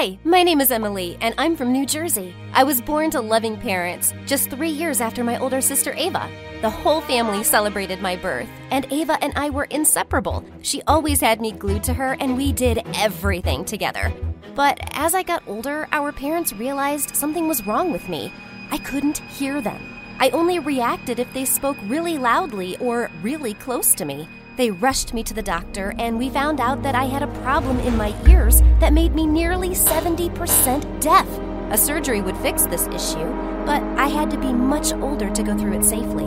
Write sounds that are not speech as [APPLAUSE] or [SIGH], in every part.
Hi, my name is Emily, and I'm from New Jersey. I was born to loving parents just three years after my older sister Ava. The whole family celebrated my birth, and Ava and I were inseparable. She always had me glued to her, and we did everything together. But as I got older, our parents realized something was wrong with me. I couldn't hear them. I only reacted if they spoke really loudly or really close to me. They rushed me to the doctor, and we found out that I had a problem in my ears that made me nearly 70% deaf. A surgery would fix this issue, but I had to be much older to go through it safely.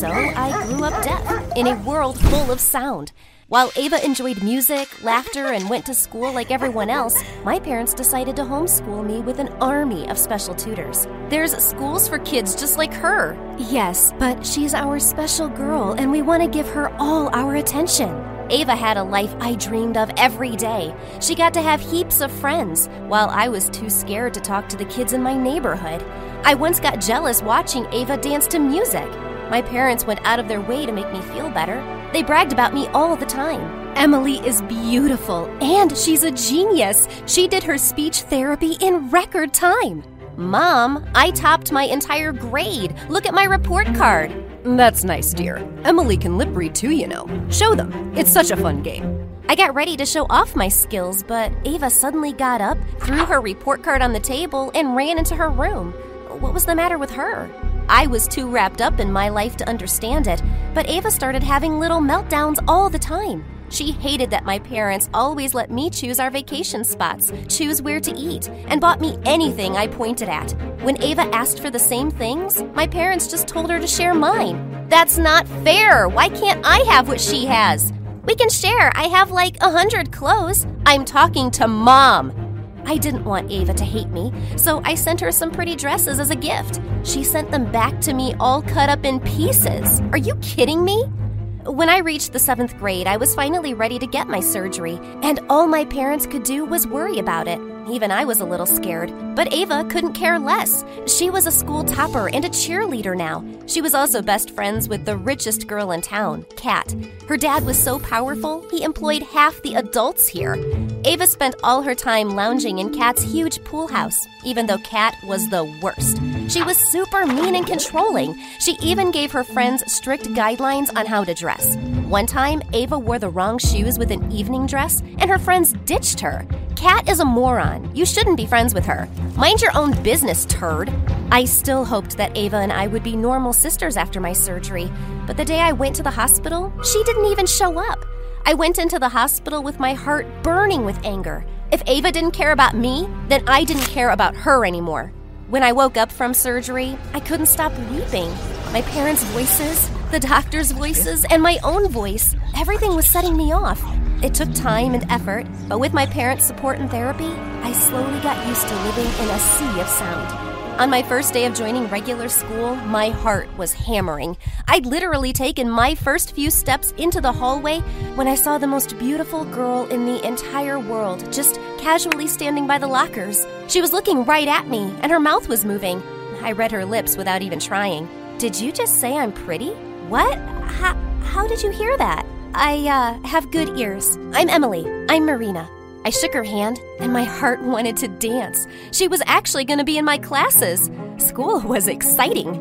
So I grew up deaf in a world full of sound. While Ava enjoyed music, laughter, and went to school like everyone else, my parents decided to homeschool me with an army of special tutors. There's schools for kids just like her. Yes, but she's our special girl, and we want to give her all our attention. Ava had a life I dreamed of every day. She got to have heaps of friends, while I was too scared to talk to the kids in my neighborhood. I once got jealous watching Ava dance to music. My parents went out of their way to make me feel better. They bragged about me all the time. Emily is beautiful and she's a genius. She did her speech therapy in record time. Mom, I topped my entire grade. Look at my report card. That's nice, dear. Emily can lip read too, you know. Show them. It's such a fun game. I got ready to show off my skills, but Ava suddenly got up, threw her report card on the table, and ran into her room. What was the matter with her? I was too wrapped up in my life to understand it, but Ava started having little meltdowns all the time. She hated that my parents always let me choose our vacation spots, choose where to eat, and bought me anything I pointed at. When Ava asked for the same things, my parents just told her to share mine. That's not fair. Why can't I have what she has? We can share. I have like a hundred clothes. I'm talking to mom. I didn't want Ava to hate me, so I sent her some pretty dresses as a gift. She sent them back to me all cut up in pieces. Are you kidding me? When I reached the seventh grade, I was finally ready to get my surgery, and all my parents could do was worry about it. Even I was a little scared. But Ava couldn't care less. She was a school topper and a cheerleader now. She was also best friends with the richest girl in town, Kat. Her dad was so powerful, he employed half the adults here. Ava spent all her time lounging in Kat's huge pool house, even though Kat was the worst. She was super mean and controlling. She even gave her friends strict guidelines on how to dress. One time, Ava wore the wrong shoes with an evening dress, and her friends ditched her. Kat is a moron. You shouldn't be friends with her. Mind your own business, turd. I still hoped that Ava and I would be normal sisters after my surgery, but the day I went to the hospital, she didn't even show up. I went into the hospital with my heart burning with anger. If Ava didn't care about me, then I didn't care about her anymore. When I woke up from surgery, I couldn't stop weeping. My parents' voices, the doctor's voices, and my own voice, everything was setting me off. It took time and effort, but with my parents' support and therapy, I slowly got used to living in a sea of sound. On my first day of joining regular school, my heart was hammering. I'd literally taken my first few steps into the hallway when I saw the most beautiful girl in the entire world just casually standing by the lockers. She was looking right at me, and her mouth was moving. I read her lips without even trying. Did you just say I'm pretty? What? How, how did you hear that? I uh, have good ears. I'm Emily. I'm Marina. I shook her hand, and my heart [LAUGHS] wanted to dance. She was actually going to be in my classes. School [LAUGHS] was exciting.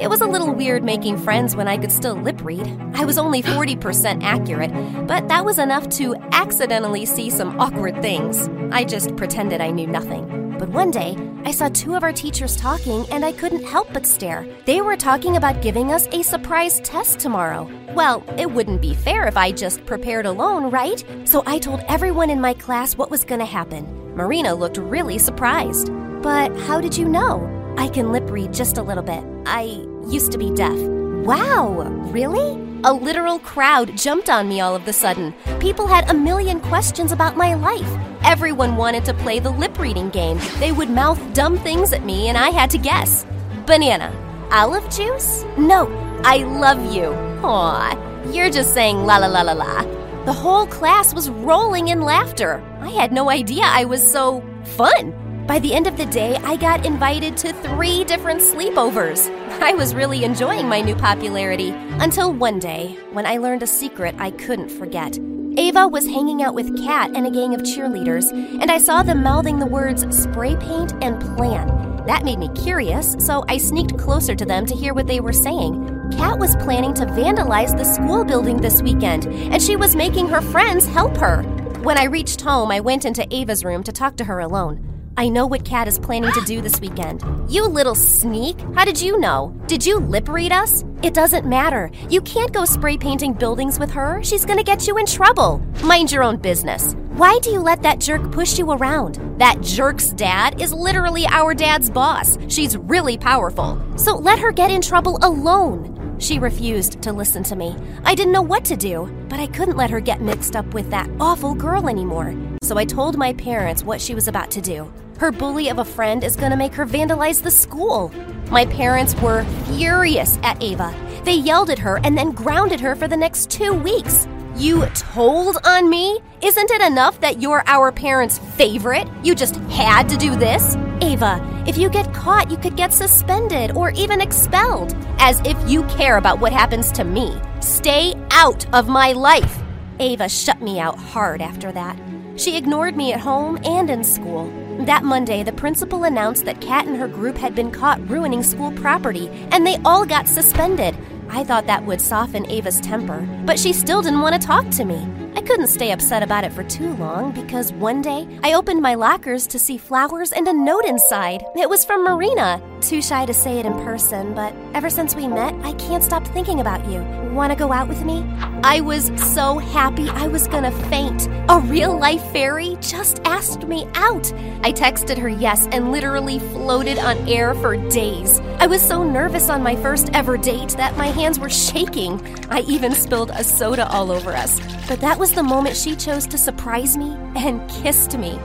It was a little weird making friends when I could still lip read. I was only [GASPS] 40% accurate, but that was enough to accidentally see some awkward things. I just pretended I knew nothing. But one day, I saw two of our teachers talking and I couldn't help but stare. They were talking about giving us a surprise test tomorrow. Well, it wouldn't be fair if I just prepared alone, right? So I told everyone in my class what was going to happen. Marina looked really surprised. But how did you know? I can lip read just a little bit. I used to be deaf. Wow, really? A literal crowd jumped on me all of the sudden. People had a million questions about my life. Everyone wanted to play the lip reading game. They would mouth dumb things at me, and I had to guess. Banana. Olive juice? No, I love you. Aw, you're just saying la la la la la. The whole class was rolling in laughter. I had no idea I was so fun. By the end of the day, I got invited to three different sleepovers. I was really enjoying my new popularity until one day when I learned a secret I couldn't forget. Ava was hanging out with Kat and a gang of cheerleaders, and I saw them mouthing the words spray paint and plan. That made me curious, so I sneaked closer to them to hear what they were saying. Kat was planning to vandalize the school building this weekend, and she was making her friends help her. When I reached home, I went into Ava's room to talk to her alone. I know what Kat is planning to do this weekend. You little sneak! How did you know? Did you lip read us? It doesn't matter. You can't go spray painting buildings with her. She's gonna get you in trouble. Mind your own business. Why do you let that jerk push you around? That jerk's dad is literally our dad's boss. She's really powerful. So let her get in trouble alone. She refused to listen to me. I didn't know what to do, but I couldn't let her get mixed up with that awful girl anymore. So I told my parents what she was about to do. Her bully of a friend is going to make her vandalize the school. My parents were furious at Ava. They yelled at her and then grounded her for the next two weeks. You told on me? Isn't it enough that you're our parents' favorite? You just had to do this? Ava, if you get caught, you could get suspended or even expelled. As if you care about what happens to me. Stay out of my life. Ava shut me out hard after that. She ignored me at home and in school. That Monday, the principal announced that Kat and her group had been caught ruining school property, and they all got suspended. I thought that would soften Ava's temper, but she still didn't want to talk to me. I couldn't stay upset about it for too long because one day I opened my lockers to see flowers and a note inside. It was from Marina. Too shy to say it in person, but ever since we met, I can't stop thinking about you. Want to go out with me? I was so happy I was gonna faint. A real life fairy just asked me out. I texted her yes and literally floated on air for days. I was so nervous on my first ever date that my hands were shaking. I even spilled a soda all over us. But that was the moment she chose to surprise me and kissed me.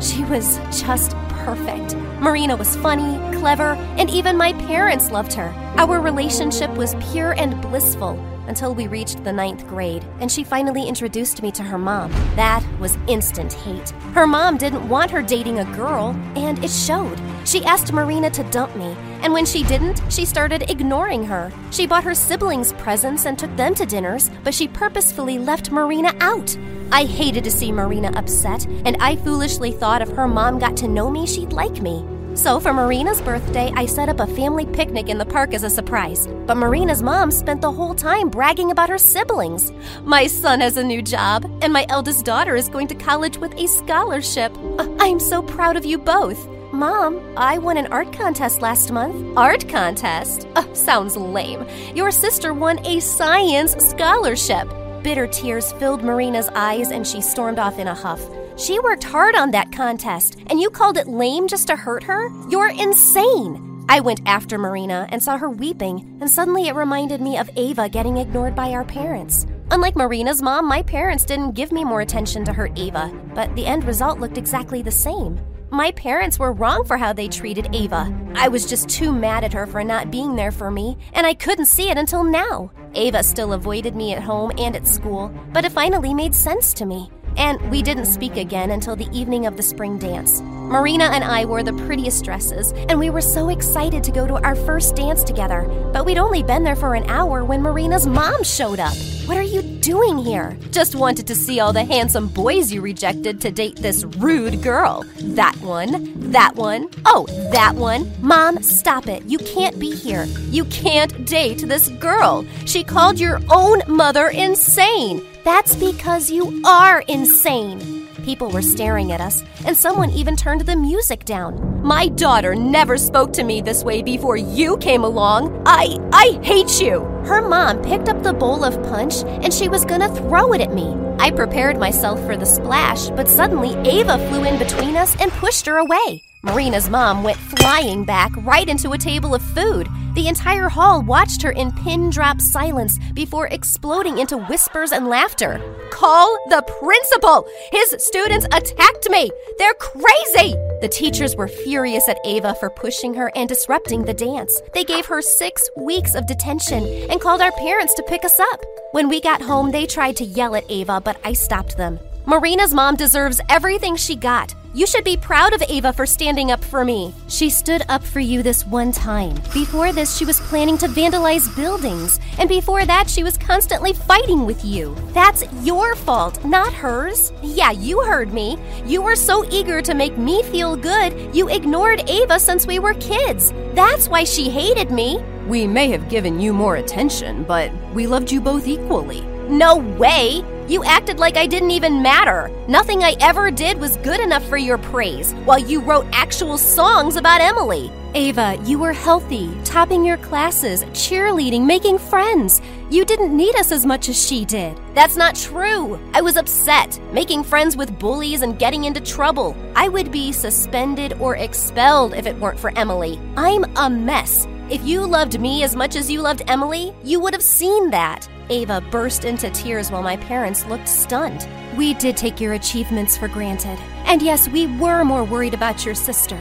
She was just perfect. Marina was funny, clever, and even my parents loved her. Our relationship was pure and blissful until we reached the ninth grade, and she finally introduced me to her mom. That was instant hate. Her mom didn't want her dating a girl, and it showed. She asked Marina to dump me, and when she didn't, she started ignoring her. She bought her siblings presents and took them to dinners, but she purposefully left Marina out. I hated to see Marina upset, and I foolishly thought if her mom got to know me, she'd like me. So, for Marina's birthday, I set up a family picnic in the park as a surprise. But Marina's mom spent the whole time bragging about her siblings. My son has a new job, and my eldest daughter is going to college with a scholarship. Uh, I'm so proud of you both. Mom, I won an art contest last month. Art contest? Uh, sounds lame. Your sister won a science scholarship. Bitter tears filled Marina's eyes, and she stormed off in a huff. She worked hard on that contest, and you called it lame just to hurt her? You're insane! I went after Marina and saw her weeping, and suddenly it reminded me of Ava getting ignored by our parents. Unlike Marina's mom, my parents didn't give me more attention to hurt Ava, but the end result looked exactly the same. My parents were wrong for how they treated Ava. I was just too mad at her for not being there for me, and I couldn't see it until now. Ava still avoided me at home and at school, but it finally made sense to me and we didn't speak again until the evening of the spring dance. Marina and I wore the prettiest dresses, and we were so excited to go to our first dance together. But we'd only been there for an hour when Marina's mom showed up. What are you doing here? Just wanted to see all the handsome boys you rejected to date this rude girl. That one, that one, oh, that one. Mom, stop it. You can't be here. You can't date this girl. She called your own mother insane. That's because you are insane. People were staring at us, and someone even turned the music down. My daughter never spoke to me this way before you came along. I I hate you. Her mom picked up the bowl of punch and she was gonna throw it at me. I prepared myself for the splash, but suddenly Ava flew in between us and pushed her away. Marina's mom went flying back right into a table of food. The entire hall watched her in pin drop silence before exploding into whispers and laughter. Call the principal! His students attacked me! They're crazy! The teachers were furious at Ava for pushing her and disrupting the dance. They gave her six weeks of detention and called our parents to pick us up. When we got home, they tried to yell at Ava, but I stopped them. Marina's mom deserves everything she got. You should be proud of Ava for standing up for me. She stood up for you this one time. Before this, she was planning to vandalize buildings. And before that, she was constantly fighting with you. That's your fault, not hers. Yeah, you heard me. You were so eager to make me feel good, you ignored Ava since we were kids. That's why she hated me. We may have given you more attention, but we loved you both equally. No way! You acted like I didn't even matter. Nothing I ever did was good enough for your praise, while you wrote actual songs about Emily. Ava, you were healthy, topping your classes, cheerleading, making friends. You didn't need us as much as she did. That's not true. I was upset, making friends with bullies and getting into trouble. I would be suspended or expelled if it weren't for Emily. I'm a mess. If you loved me as much as you loved Emily, you would have seen that. Ava burst into tears while my parents looked stunned. We did take your achievements for granted. And yes, we were more worried about your sister.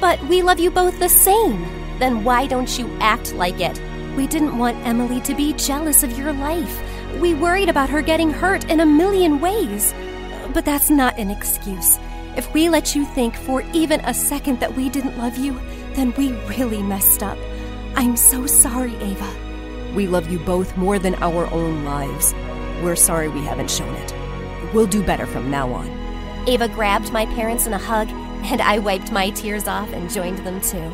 But we love you both the same. Then why don't you act like it? We didn't want Emily to be jealous of your life. We worried about her getting hurt in a million ways. But that's not an excuse. If we let you think for even a second that we didn't love you, then we really messed up. I'm so sorry, Ava. We love you both more than our own lives. We're sorry we haven't shown it. We'll do better from now on. Ava grabbed my parents in a hug, and I wiped my tears off and joined them too.